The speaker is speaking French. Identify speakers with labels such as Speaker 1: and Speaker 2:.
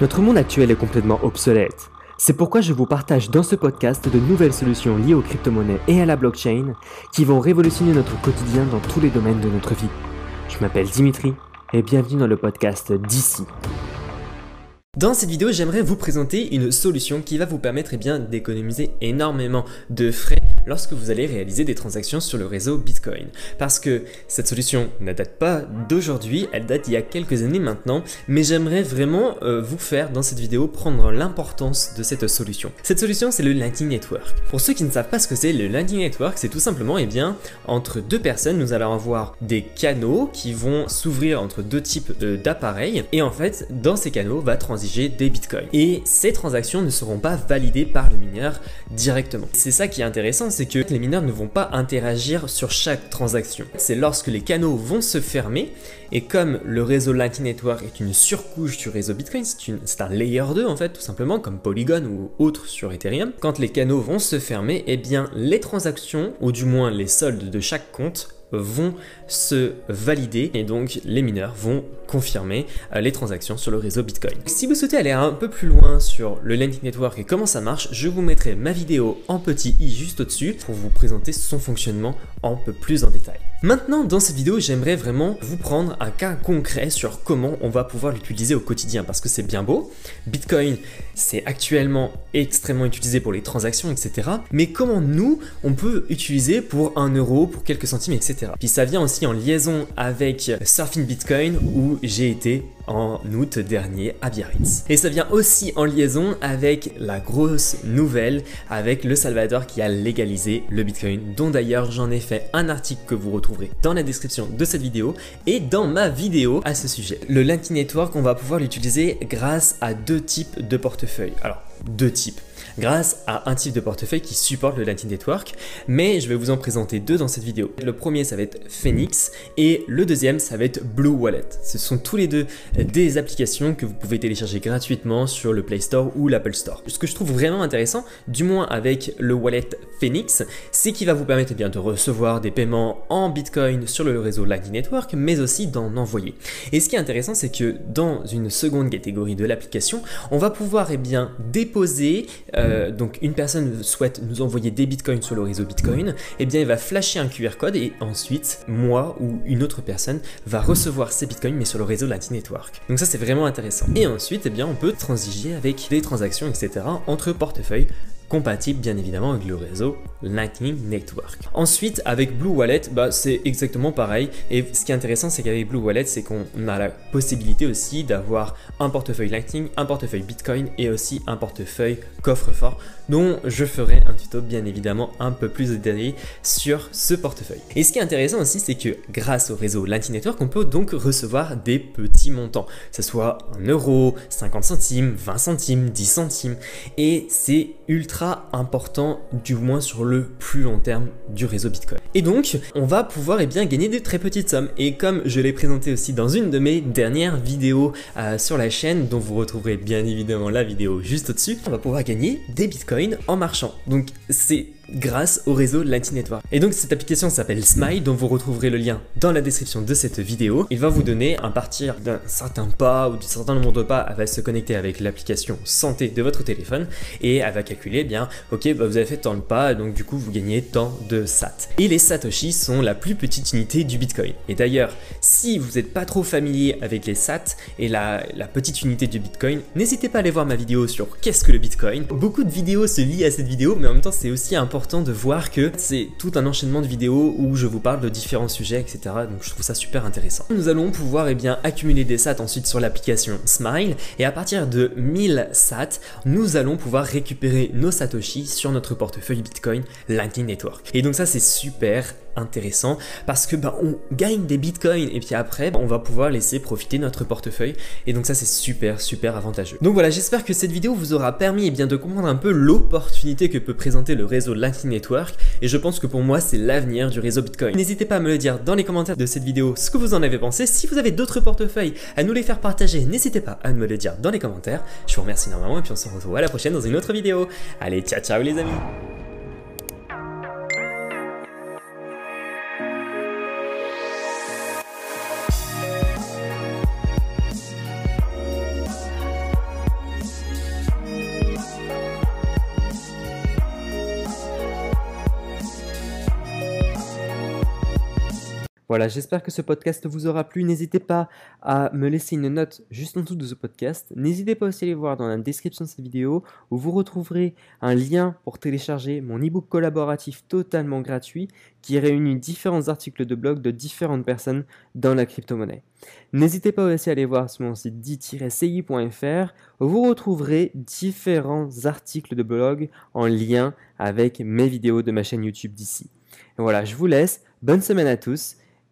Speaker 1: Notre monde actuel est complètement obsolète. C'est pourquoi je vous partage dans ce podcast de nouvelles solutions liées aux crypto-monnaies et à la blockchain qui vont révolutionner notre quotidien dans tous les domaines de notre vie. Je m'appelle Dimitri et bienvenue dans le podcast d'ici.
Speaker 2: Dans cette vidéo, j'aimerais vous présenter une solution qui va vous permettre eh d'économiser énormément de frais lorsque vous allez réaliser des transactions sur le réseau Bitcoin. Parce que cette solution ne date pas d'aujourd'hui, elle date il y a quelques années maintenant, mais j'aimerais vraiment euh, vous faire dans cette vidéo prendre l'importance de cette solution. Cette solution, c'est le Lightning Network. Pour ceux qui ne savent pas ce que c'est, le Lightning Network, c'est tout simplement, eh bien, entre deux personnes, nous allons avoir des canaux qui vont s'ouvrir entre deux types d'appareils, et en fait, dans ces canaux va transiger des bitcoins. Et ces transactions ne seront pas validées par le mineur directement. C'est ça qui est intéressant, c'est que les mineurs ne vont pas interagir sur chaque transaction. C'est lorsque les canaux vont se fermer, et comme le réseau Lightning Network est une surcouche du réseau Bitcoin, c'est un layer 2 en fait, tout simplement, comme Polygon ou autre sur Ethereum, quand les canaux vont se fermer, eh bien les transactions, ou du moins les soldes de chaque compte, vont se valider et donc les mineurs vont confirmer euh, les transactions sur le réseau Bitcoin. Si vous souhaitez aller un peu plus loin sur le Lightning Network et comment ça marche, je vous mettrai ma vidéo en petit i juste au-dessus pour vous présenter son fonctionnement un peu plus en détail. Maintenant, dans cette vidéo, j'aimerais vraiment vous prendre un cas concret sur comment on va pouvoir l'utiliser au quotidien parce que c'est bien beau. Bitcoin, c'est actuellement extrêmement utilisé pour les transactions, etc. Mais comment nous, on peut utiliser pour un euro, pour quelques centimes, etc. Puis ça vient aussi en liaison avec Surfing Bitcoin où j'ai été en août dernier à Biarritz. Et ça vient aussi en liaison avec la grosse nouvelle avec le Salvador qui a légalisé le Bitcoin, dont d'ailleurs j'en ai fait un article que vous retrouverez dans la description de cette vidéo et dans ma vidéo à ce sujet. Le Lightning Network, on va pouvoir l'utiliser grâce à deux types de portefeuilles. Alors, deux types grâce à un type de portefeuille qui supporte le Lightning Network, mais je vais vous en présenter deux dans cette vidéo. Le premier, ça va être Phoenix et le deuxième, ça va être Blue Wallet. Ce sont tous les deux des applications que vous pouvez télécharger gratuitement sur le Play Store ou l'Apple Store. Ce que je trouve vraiment intéressant, du moins avec le wallet Phoenix, c'est qu'il va vous permettre eh bien, de recevoir des paiements en Bitcoin sur le réseau Lightning Network, mais aussi d'en envoyer. Et ce qui est intéressant, c'est que dans une seconde catégorie de l'application, on va pouvoir eh bien, déposer euh, donc une personne souhaite nous envoyer des bitcoins sur le réseau Bitcoin, et eh bien il va flasher un QR code et ensuite moi ou une autre personne va recevoir ces bitcoins mais sur le réseau Lightning Network. Donc ça c'est vraiment intéressant. Et ensuite, eh bien on peut transiger avec des transactions, etc. entre portefeuilles compatible bien évidemment avec le réseau Lightning Network. Ensuite, avec Blue Wallet, bah, c'est exactement pareil. Et ce qui est intéressant, c'est qu'avec Blue Wallet, c'est qu'on a la possibilité aussi d'avoir un portefeuille Lightning, un portefeuille Bitcoin et aussi un portefeuille coffre-fort dont je ferai un tuto bien évidemment un peu plus détaillé sur ce portefeuille. Et ce qui est intéressant aussi, c'est que grâce au réseau Lightning Network, on peut donc recevoir des petits montants, que ce soit 1 euro, 50 centimes, 20 centimes, 10 centimes. Et c'est ultra important, du moins sur le plus long terme du réseau Bitcoin. Et donc, on va pouvoir eh bien, gagner de très petites sommes. Et comme je l'ai présenté aussi dans une de mes dernières vidéos euh, sur la chaîne, dont vous retrouverez bien évidemment la vidéo juste au-dessus, on va pouvoir gagner des Bitcoins en marchant. Donc, c'est grâce au réseau Lightning Network. Et donc cette application s'appelle Smile dont vous retrouverez le lien dans la description de cette vidéo. Il va vous donner à partir d'un certain pas ou d'un certain nombre de pas, elle va se connecter avec l'application santé de votre téléphone et elle va calculer eh bien ok bah, vous avez fait tant de pas donc du coup vous gagnez tant de sat. Satoshi sont la plus petite unité du bitcoin. Et d'ailleurs si vous n'êtes pas trop familier avec les sat et la, petite unité du bitcoin, n'hésitez pas à aller voir ma vidéo sur qu'est-ce que le bitcoin. Beaucoup de vidéos se lient à cette vidéo mais en même temps c'est aussi important de voir que c'est tout un enchaînement de vidéos où je vous parle de différents sujets, etc. Donc je trouve ça super intéressant. Nous allons pouvoir eh bien, accumuler des sats ensuite sur l'application Smile et à partir de 1000 sats, nous allons pouvoir récupérer nos satoshi sur notre portefeuille Bitcoin Lightning Network. Et donc ça c'est super intéressant parce que bah, on gagne des bitcoins et puis après bah, on va pouvoir laisser profiter notre portefeuille et donc ça c'est super super avantageux. Donc voilà j'espère que cette vidéo vous aura permis eh bien, de comprendre un peu l'opportunité que peut présenter le réseau Lightning Network et je pense que pour moi c'est l'avenir du réseau bitcoin. N'hésitez pas à me le dire dans les commentaires de cette vidéo ce que vous en avez pensé. Si vous avez d'autres portefeuilles à nous les faire partager n'hésitez pas à me le dire dans les commentaires. Je vous remercie énormément et puis on se retrouve à la prochaine dans une autre vidéo. Allez ciao ciao les amis
Speaker 1: Voilà, j'espère que ce podcast vous aura plu. N'hésitez pas à me laisser une note juste en dessous de ce podcast. N'hésitez pas aussi à aller voir dans la description de cette vidéo où vous retrouverez un lien pour télécharger mon e-book collaboratif totalement gratuit qui réunit différents articles de blog de différentes personnes dans la crypto-monnaie. N'hésitez pas aussi à aller voir sur mon site dit-ci.fr où vous retrouverez différents articles de blog en lien avec mes vidéos de ma chaîne YouTube d'ici. Voilà, je vous laisse. Bonne semaine à tous